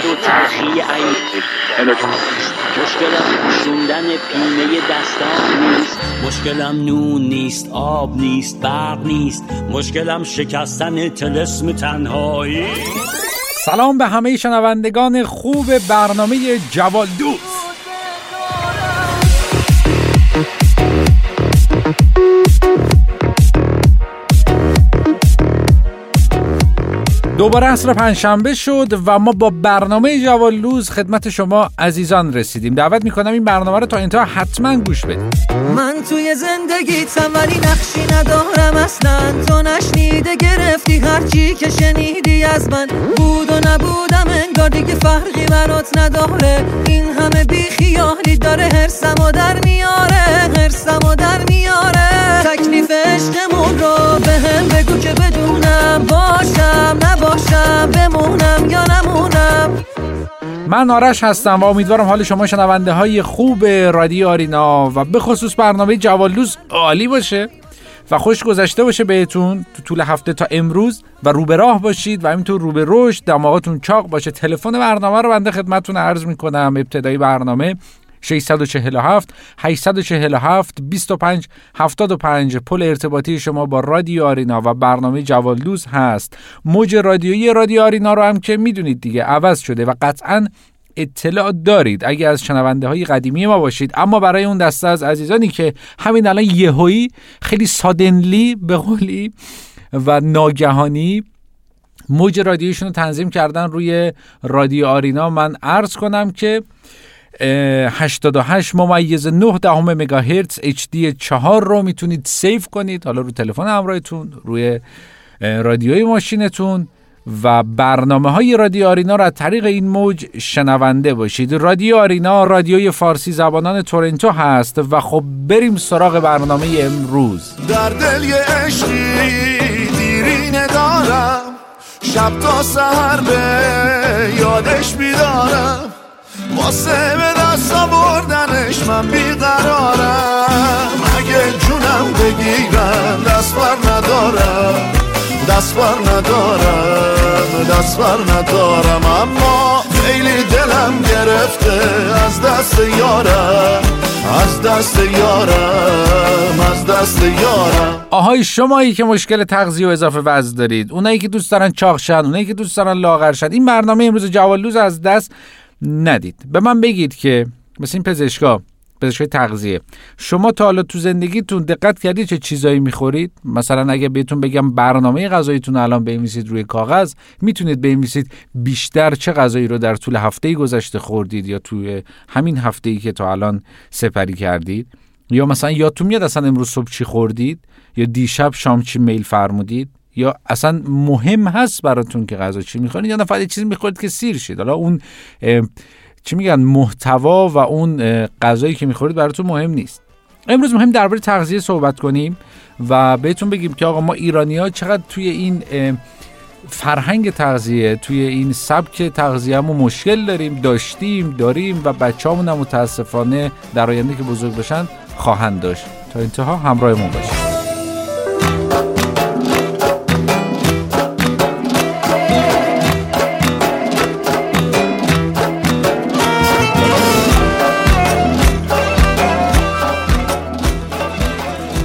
بد و تلخی این مشکلم شوندن پینه دستان نیست. مشکلم نون نیست آب نیست برق نیست. مشکلم شکستن تلسم تنهایی. سلام به همه شنوندگان خوب برنامه جوال دوست. دوباره عصر پنجشنبه شد و ما با برنامه جوالوز خدمت شما عزیزان رسیدیم. دعوت می‌کنم این برنامه رو تا انتها حتما گوش بدید. من توی زندگیتم ولی نقشی ندارم اصلا. تو نشنیده گرفتی هرچی که شنیدی از من. بود و نبودم انگار دیگه فرقی برات نداره. این همه بیخیالی داره هرسم و در میاره هرسم و در میاره بمونم یا نمونم. من آرش هستم و امیدوارم حال شما شنونده های خوب رادیو آرینا و به خصوص برنامه جوالوز عالی باشه و خوش گذشته باشه بهتون. تو طول هفته تا امروز و رو به راه باشید و همینطور رو به رشد دماغتون چاق باشه. تلفن برنامه رو بنده خدمتتون عرض می‌کنم ابتدایی برنامه. 647 847 25 75 پل ارتباطی شما با رادیو آرینا و برنامه جوالدوز هست. موج رادیویی رادیو آرینا رو هم که می‌دونید دیگه عوض شده و قطعا اطلاع دارید. اگه از شنونده های قدیمی ما باشید اما برای اون دسته از عزیزانی که همین الان یهویی خیلی سادنلی به قولی و ناگهانی موج رادیویشون رو تنظیم کردن روی رادیو آرینا من عرض کنم که 88 ممیز 9 دهم مگاهرتز HD 4 رو می‌تونید سیف کنید. حالا رو تلفن همراهتون روی رادیوی ماشینتون و برنامه های رادیو آرینا را از طریق این موج شنونده باشید. رادیو آرینا رادیوی فارسی زبانان تورنتو هست و خب بریم سراغ برنامه امروز. در دل عشقی دیری ندارم شب تا سهر به یادش بیدارم واسه به دست آوردنش من بیقرارم. اگه جونم بگیرن دست بر ندارم. دست بر ندارم. دست بر ندارم. اما خیلی دلم گرفته از دست یارم. از دست یارم. از دست یارم. آهای شمایی که مشکل تغذیه و اضافه وزن دارید. اونایی که دوست دارن چاق اونایی که دوست دارن لاغر شد این برنامه امروز جوالوز از دست ندید. به من بگید که مثل این پزشکا پزشکای تغذیه شما تا حالا تو زندگیتون دقت کردید چه چیزایی می‌خورید؟ مثلا اگه بهتون بگم برنامه غذاییتون الان بنویسید روی کاغذ می‌تونید بنویسید بیشتر چه غذایی رو در طول هفته گذشته خوردید یا توی همین هفته ای که تا الان سپری کردید؟ یا مثلا یادتون میاد اصلا امروز صبح چی خوردید؟ یا دیشب شام چی میل فرمودید؟ یا اصلا مهم هست براتون که غذا چی می‌خورید؟ یا نه فقط چیزی می‌خورید که سیر شید. حالا اون چی میگن محتوا و اون غذایی که می‌خورید براتون مهم نیست. امروز مهم درباره تغذیه صحبت کنیم و بهتون بگیم که آقا ما ایرانی ها چقدر توی این فرهنگ تغذیه توی این سبک تغذیه ما مشکل داریم داشتیم داریم و بچه هم متاسفانه در آینده که بزرگ بشن خواهند داشت. تا انتها همراهمون باشید.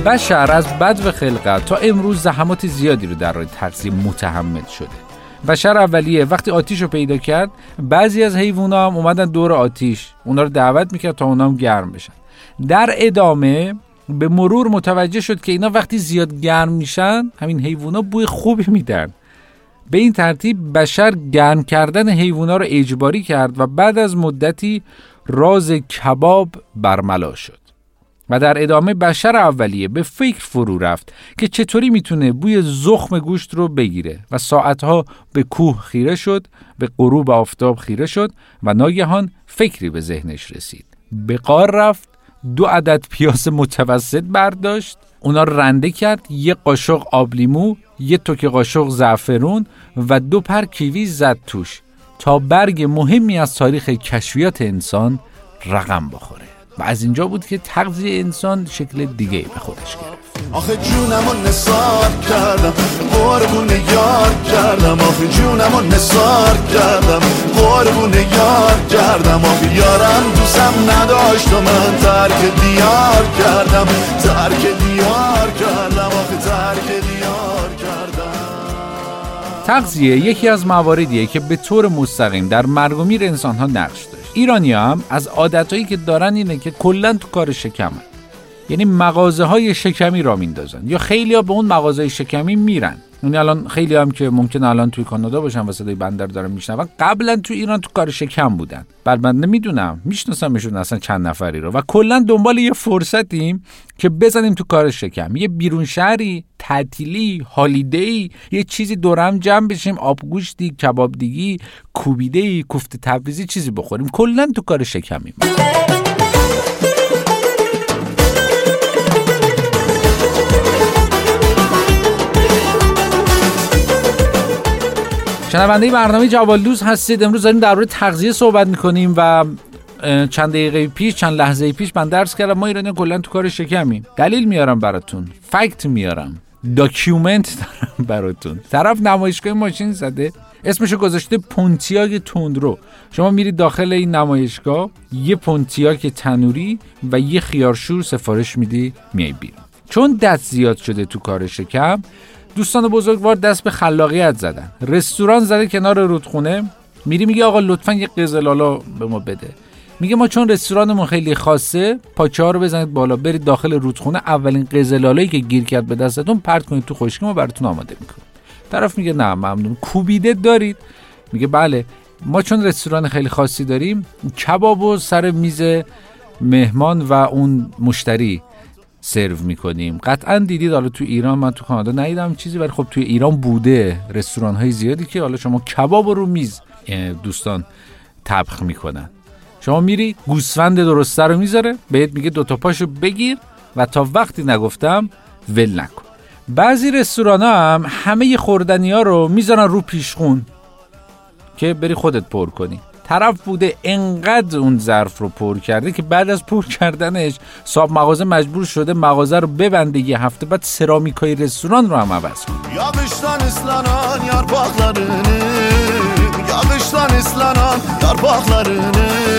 بشر از بد و خلقت تا امروز زحمات زیادی رو در راه تغذیه متحمل شده. بشر اولیه. وقتی آتیش رو پیدا کرد بعضی از حیوونا هم اومدن دور آتیش. اونا رو دعوت می‌کرد تا اونا هم گرم بشن. در ادامه به مرور متوجه شد که اینا وقتی زیاد گرم میشن همین حیوونا بوی خوبی میدن. به این ترتیب بشر گرم کردن حیوونا رو اجباری کرد و بعد از مدتی راز کباب برملا شد. و در ادامه بشر اولیه به فکر فرو رفت که چطوری می‌تونه بوی زخم گوشت رو بگیره و ساعتها به کوه خیره شد به غروب آفتاب خیره شد و ناگهان فکری به ذهنش رسید. به قار رفت دو عدد پیاز متوسط برداشت اونا رنده کرد یه قاشق آبلیمو یه توک قاشق زعفرون و دو پر کیوی زد توش تا برگ مهمی از تاریخ کشفیات انسان رقم بخوره. و از اینجا بود که تغذیه انسان شکل دیگه به خودش گرفت. آخه جونم نسار کردم قربون یار کردم. آخی جونم و نسار کردم قربون یار کردم. آخی یارم دوستم نداشت و من ترک دیار کردم. ترک دیار کردم آخی ترک دیار کردم. تغذیه یکی از مواردیه که به طور مستقیم در مرگ و میر انسان ها نقش ایرانی هم از عادتهایی که دارن اینه که کلا تو کار شکمن. یعنی مغازه های شکمی را میندازن یا خیلی ها به اون مغازه شکمی میرن. یعنی الان خیلی هم که ممکن الان توی کانادا باشن و صدای بندر دارن میشنون. قبلا تو ایران تو کار شکم بودن. بعد من نمی‌دونم. میشناسمشون اصلا چند نفری رو. و کلا دنبال یه فرصتیم که بزنیم تو کار شکم. یه بیرون شهری تعطیلی هالیدی یه چیزی دورم جمع بشیم آبگوشتی کبابدیگی کوبیده کوفته تبریزی چیزی بخوریم. کلا تو کار شکمیم. شنونده برنامه جوالدوز هستید. امروز داریم درباره تغذیه صحبت می‌کنیم و چند دقیقه پیش چند لحظه پیش من درس کردم. ما ایرانی کلا تو کار شکمیم. دلیل میارم براتون. fact میارم. document دارم براتون. طرف نمایشگاه ماشین زده. اسمشو گذاشته پونتیاگ تندرو. شما میرید داخل این نمایشگاه یه پونتیاگ تنوری و یه خیارشور سفارش میدی میای بیرون. چون دست زیاد شده تو کار شکم دوستان بزرگوار دست به خلاقیت زدن. رستوران زده کنار رودخونه. میری میگه آقا لطفا یه قزلالا به ما بده. میگه ما چون رستورانمون خیلی خاصه پاچه رو بزنید بالا برید داخل رودخونه. اولین قزلالایی که گیر کرد به دستتون پرت کنید تو خشکی ما براتون آماده می‌کنیم. طرف میگه نه ممنون. کوبیده دارید. میگه بله. ما چون رستوران خیلی خاصی داریم کباب و سر میز مهمان و اون مشتری. سرو می‌کنیم. قطعا دیدید حالا تو ایران من تو کانادا ندیدم چیزی ولی خب توی ایران بوده رستوران های زیادی که حالا شما کباب رو میز دوستان طبخ می‌کنن. شما میری گوسفند درسته رو می‌ذاره بهت میگه دوتا پاشو بگیر و تا وقتی نگفتم ول نکن. بعضی رستوران هم همه خوردنی ها رو می‌ذارن رو پیشخون که بری خودت پر کنی. طرف بوده انقدر اون ظرف رو پر کرده که بعد از پر کردنش صاحب مغازه مجبور شده مغازه رو ببنده یه هفته بعد سرامیکای رستوران رو هم عوض کنه. یا بشتن اسلانان یار باغلارنی یا بشتن اسلانان یار باغلارنی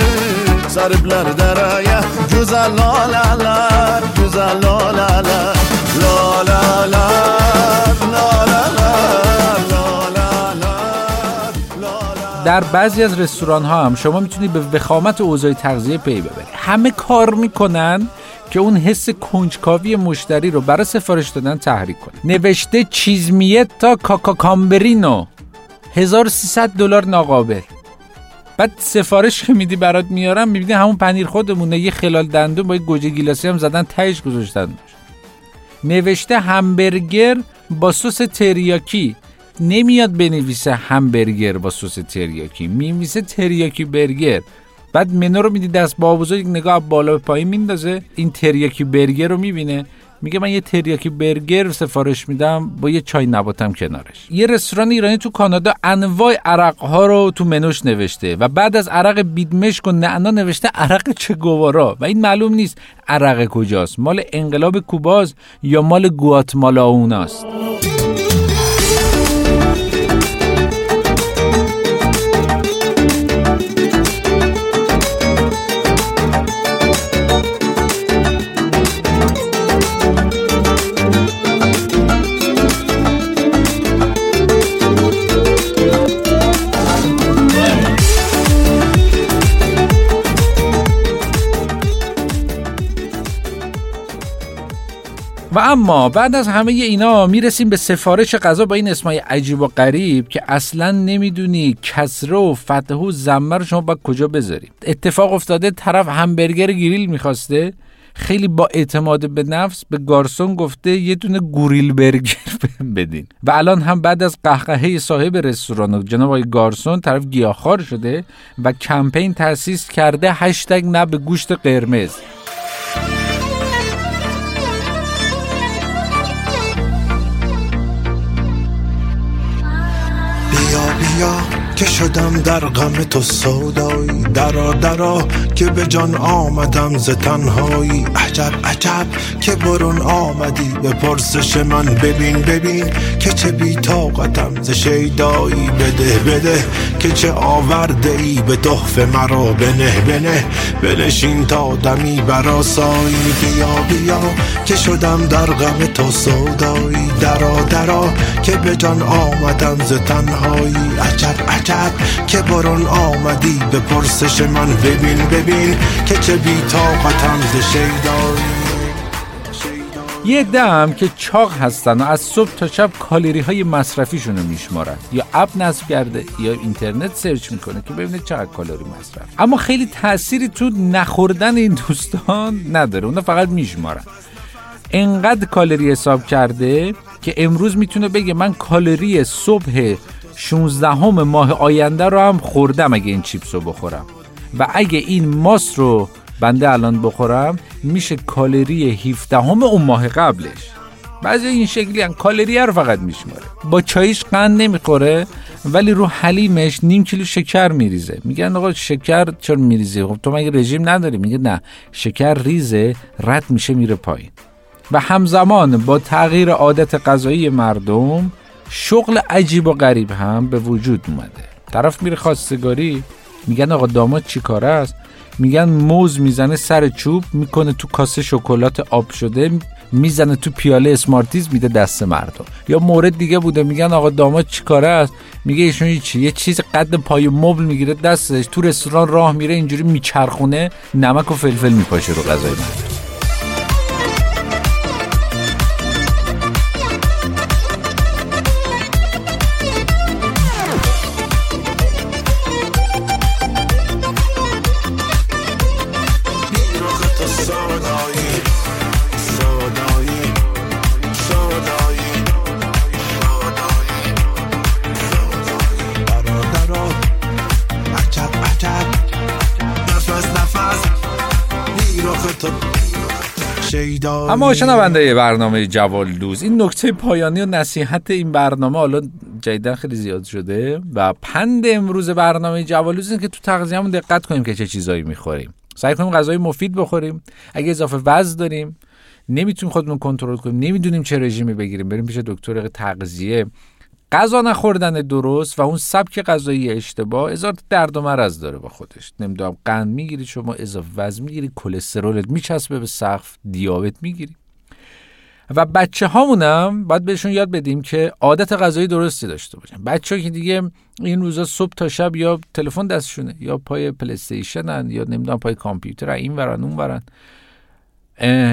سربلر درایا گوزل لالالر گوزل لالالر لالالر در بعضی از رستوران ها هم شما می‌تونید به وخامت اوضاع تغذیه پی ببرید همه کار می‌کنن که اون حس کنجکاوی مشتری رو برای سفارش دادن تحریک کنه نوشته چیزمیت تا کاکا کامبرینو 1300 دلار ناقابل. بعد سفارش که میدی برات میارم می‌بینی همون پنیر خودمونه یه خلال دندون با یه گوجه گیلاسی هم زدن تهش گذاشتن. نوشته همبرگر با سس تریاکی. نمیاد بنویسه همبرگر با سس تریاکی. میمیسه تریاکی برگر. بعد منو رو میدی دست با بزرگ نگاه بالا به پایین میندازه. این تریاکی برگر رو می‌بینه. میگه من یه تریاکی برگر سفارش میدم با یه چای نباتم کنارش. یه رستوران ایرانی تو کانادا انواع عرق ها رو تو منوش نوشته و بعد از عرق بیدمشک و نعنا نوشته عرق چگوارا. و این معلوم نیست عرق کجاست. مال انقلاب کوباز یا مال گواتمالا اوناست و اما بعد از همه اینا می‌رسیم به سفارش غذا با این اسمای عجیب و غریب که اصلا نمی‌دونی کسره و فتحه و زمه رو شما باید کجا بذارید اتفاق افتاده طرف همبرگر گریل می‌خواسته. خیلی با اعتماد به نفس به گارسون گفته یه دونه گوریل برگر بدین. و الان هم بعد از قهقهه صاحب رستوران جناب آقای گارسون طرف گیاهخوار شده و کمپین تأسیس کرده هشتگ نه به گوشت قرمز. بیا بیا که شدم در غم تو سودایی درا درا که به جان آمدم ز تنهایی. عجب عجب که برون آمدی. به پرسش من ببین ببین که چه بی طاقتم ز شیدایی. بده بده که چه آورده ای به تحفه مرا بنه بنه. بنشین تا دمی براسایی بیا بیا که شدم در غم تو سودایی. درا درا که به جان آمدم ز تنهایی. عجب عجب که برون آمدی. به پرسش من ببین ببین که چه بی طاقتم یه دم که چاق هستن و از صبح تا شب کالری های مصرفیشون رو میشمارن. یا app نصب کرده یا اینترنت search می‌کنه که ببینه چقدر کالری مصرف. اما خیلی تأثیری تو نخوردن این دوستان نداره. اونا فقط میشمارن. انقدر کالری حساب کرده که امروز می‌تونه بگه من کالری صبح 16 همه ماه آینده رو هم خوردم اگه این چیپس رو بخورم. و اگه این ماست رو بنده الان بخورم میشه کالری 17 همه اون ماه قبلش. بعضی این شکلی هم کالری رو فقط میشماره. با چایش قند نمی‌خوره ولی رو حلیمش نیم کیلو شکر میریزه. میگن آقا شکر چرا میریزی خب تو مگه رژیم نداری؟ میگه نه شکر ریزه رد میشه میره پایین. و همزمان با تغییر عادت غذایی مردم شغل عجیب و غریب هم به وجود اومده. طرف میره خواستگاری میگن آقا داماد چی کاره است؟ میگن موز می‌زنه سر چوب می‌کنه تو کاسه شکلات آب شده می‌زنه تو پیاله اسمارتیز میده دست مردم. یا مورد دیگه بوده میگن آقا داماد چی کاره است؟ میگه ایشون چی یه چیز قد پای مبل می‌گیره دستش تو رستوران راه میره اینجوری میچرخونه نمک و فلفل میپاشه رو غذای مردم. اما شنونده برنامه جوالدوز این نکته پایانی و نصیحت این برنامه حالا جدیدا خیلی زیاد شده و پند امروز برنامه جوالدوز این که تو تغذیه‌مون دقت کنیم که چه چیزایی می‌خوریم. سعی کنیم غذای مفید بخوریم. اگه اضافه وزن داریم نمی‌تونیم خودمون کنترل کنیم نمی‌دونیم چه رژیمی بگیریم. بریم پیش دکتر تغذیه. غذا نخوردن درست و اون سبک غذایی اشتباه هزار درد و مرض داره با خودش. نمی‌دونم قند می‌گیری شما اضافه وزن می‌گیری کلسترولت میچسبه به سقف دیابت می‌گیری. و بچه هامونم باید بهشون یاد بدیم که عادت غذایی درستی داشته باشن. بچه که دیگه این روزا صبح تا شب یا تلفن دستشونه یا پای پلیستیشنن یا نمی‌دونم پای کامپیوتر این ورن اون ورن.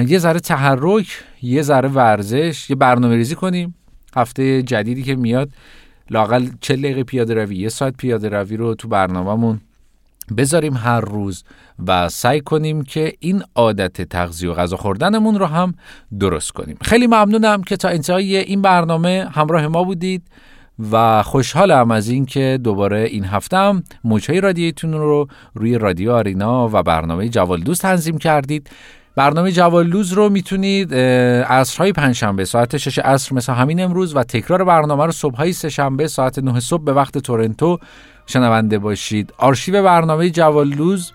یه ذره تحرک یه ذره ورزش یه برنامه ریزی کنیم. هفته جدیدی که میاد لاقل 40 دقیقه پیاده روی یه ساعت پیاده روی رو تو برنامهمون بذاریم هر روز و سعی کنیم که این عادت تغذیه و غذا خوردنمون رو هم درست کنیم. خیلی ممنونم که تا انتهای این برنامه همراه ما بودید و خوشحالم از اینکه دوباره این هفته هم موجهای رادیویتون رو روی رادیو آرینا و برنامه جوالدوست تنظیم کردید. برنامه جوالوز رو می‌تونید عصرهای پنجشنبه ساعت 6 عصر مثل همین امروز و تکرار برنامه رو صبحهای سهشنبه ساعت 9 صبح به وقت تورنتو شنونده باشید. آرشیو برنامه جوالوز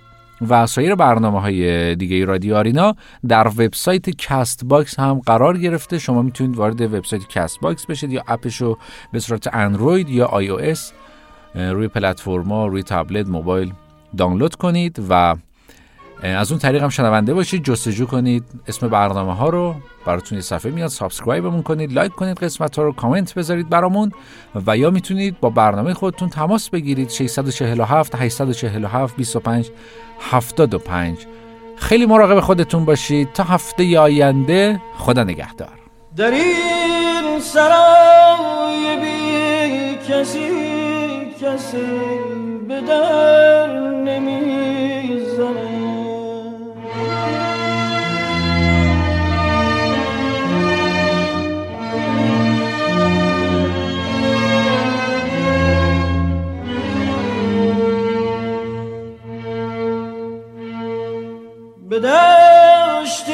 و سایر برنامه های دیگه رادیو آرینا در وبسایت Castbox هم قرار گرفته. شما می‌تونید وارد وبسایت Castbox بشید یا app ش رو به صورت اندروید یا iOS روی پلتفرما روی تبلت موبایل دانلود کنید و از اون طریق هم شنونده باشید جستجو کنید اسم برنامه ها رو براتون یه صفحه میاد subscribe مون کنید لایک کنید قسمت ها رو کامنت بذارید برامون و یا می‌تونید با برنامه خودتون تماس بگیرید 647 847 25 75 خیلی مراقب خودتون باشید. تا هفته آینده خدا نگهدار. در این سرای بی کسی کسی به در نمی‌زنه به دشت